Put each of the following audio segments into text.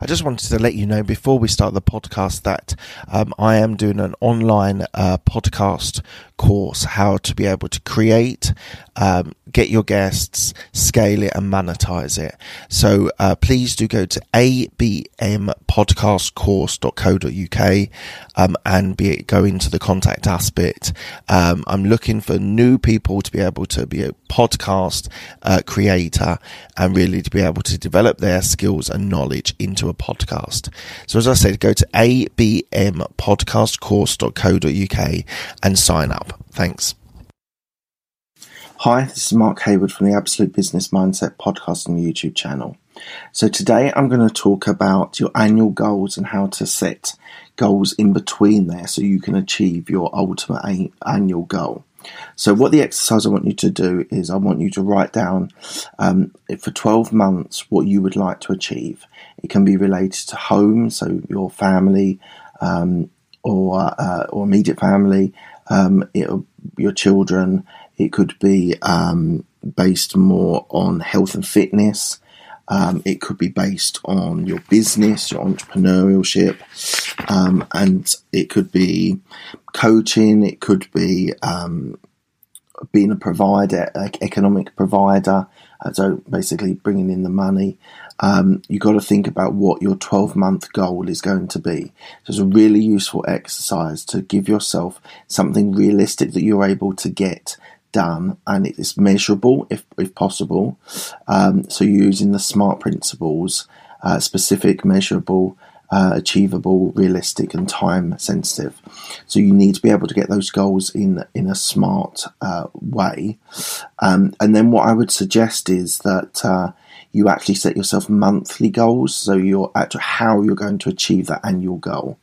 I just wanted to let you know before we start the podcast that um, I am doing an online uh, podcast course how to be able to create, um, get your guests, scale it, and monetize it. So uh, please do go to abmpodcastcourse.co.uk um, and be it, go into the contact us bit. Um, I'm looking for new people to be able to be a podcast uh, creator and really to be able to develop their skills and knowledge into a podcast. So as I said, go to abmpodcastcourse.co.uk and sign up. Thanks. Hi, this is Mark Hayward from the Absolute Business Mindset podcast and YouTube channel. So today I'm going to talk about your annual goals and how to set goals in between there so you can achieve your ultimate a- annual goal. So, what the exercise I want you to do is I want you to write down um, for 12 months what you would like to achieve. It can be related to home, so your family um, or uh, or immediate family, um, your children. It could be um, based more on health and fitness. Um, it could be based on your business, your entrepreneurship, um, and it could be coaching. It could be um, being a provider, economic provider. Uh, so basically, bringing in the money. Um, you've got to think about what your 12 month goal is going to be. So it's a really useful exercise to give yourself something realistic that you're able to get done and it is measurable if, if possible. Um, so using the SMART principles, uh, specific, measurable, uh, achievable, realistic, and time sensitive. So you need to be able to get those goals in in a smart uh, way. Um, and then what I would suggest is that uh, you actually set yourself monthly goals. So you're at how you're going to achieve that annual goal.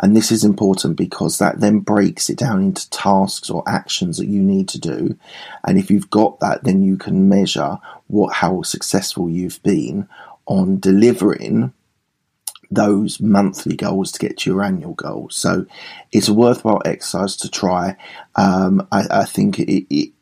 And this is important because that then breaks it down into tasks or actions that you need to do. And if you've got that, then you can measure what how successful you've been on delivering those monthly goals to get to your annual goals. So it's a worthwhile exercise to try. Um, I, I, think it, it,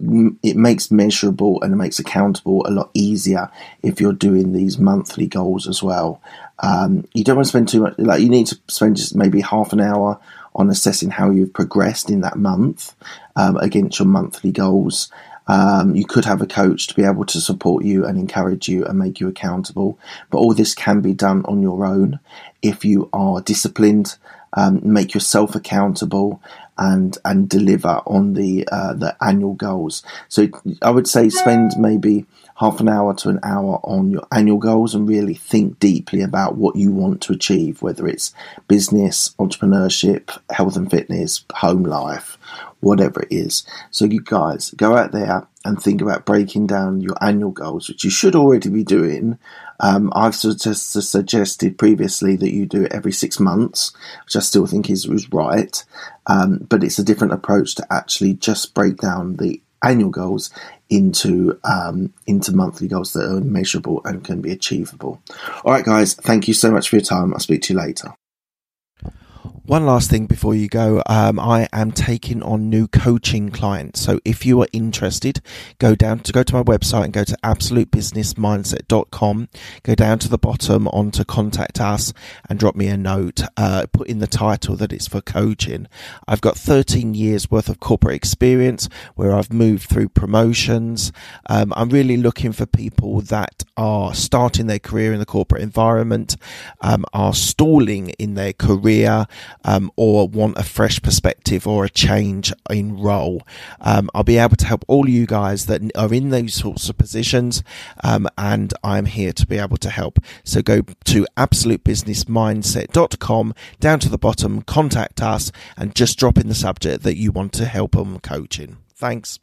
it makes measurable and it makes accountable a lot easier if you're doing these monthly goals as well. Um, you don't want to spend too much. Like you need to spend just maybe half an hour on assessing how you've progressed in that month um, against your monthly goals. Um, you could have a coach to be able to support you and encourage you and make you accountable. But all this can be done on your own if you are disciplined, um, make yourself accountable, and and deliver on the uh, the annual goals. So I would say spend maybe half an hour to an hour on your annual goals and really think deeply about what you want to achieve, whether it's business, entrepreneurship, health and fitness, home life, whatever it is. So, you guys go out there and think about breaking down your annual goals, which you should already be doing. Um, I've suggested previously that you do it every six months, which I still think is, is right. Um, but it's a different approach to actually just break down the annual goals into um, into monthly goals that are measurable and can be achievable. All right, guys, thank you so much for your time. I'll speak to you later. One last thing before you go, um, I am taking on new coaching clients. So if you are interested, go down to go to my website and go to absolutebusinessmindset.com. Go down to the bottom onto contact us and drop me a note. Uh, put in the title that it's for coaching. I've got 13 years worth of corporate experience where I've moved through promotions. Um, I'm really looking for people that are starting their career in the corporate environment, um, are stalling in their career um, or want a fresh perspective or a change in role. Um, I'll be able to help all you guys that are in those sorts of positions, um, and I'm here to be able to help. So go to absolutebusinessmindset.com, down to the bottom, contact us, and just drop in the subject that you want to help on coaching. Thanks.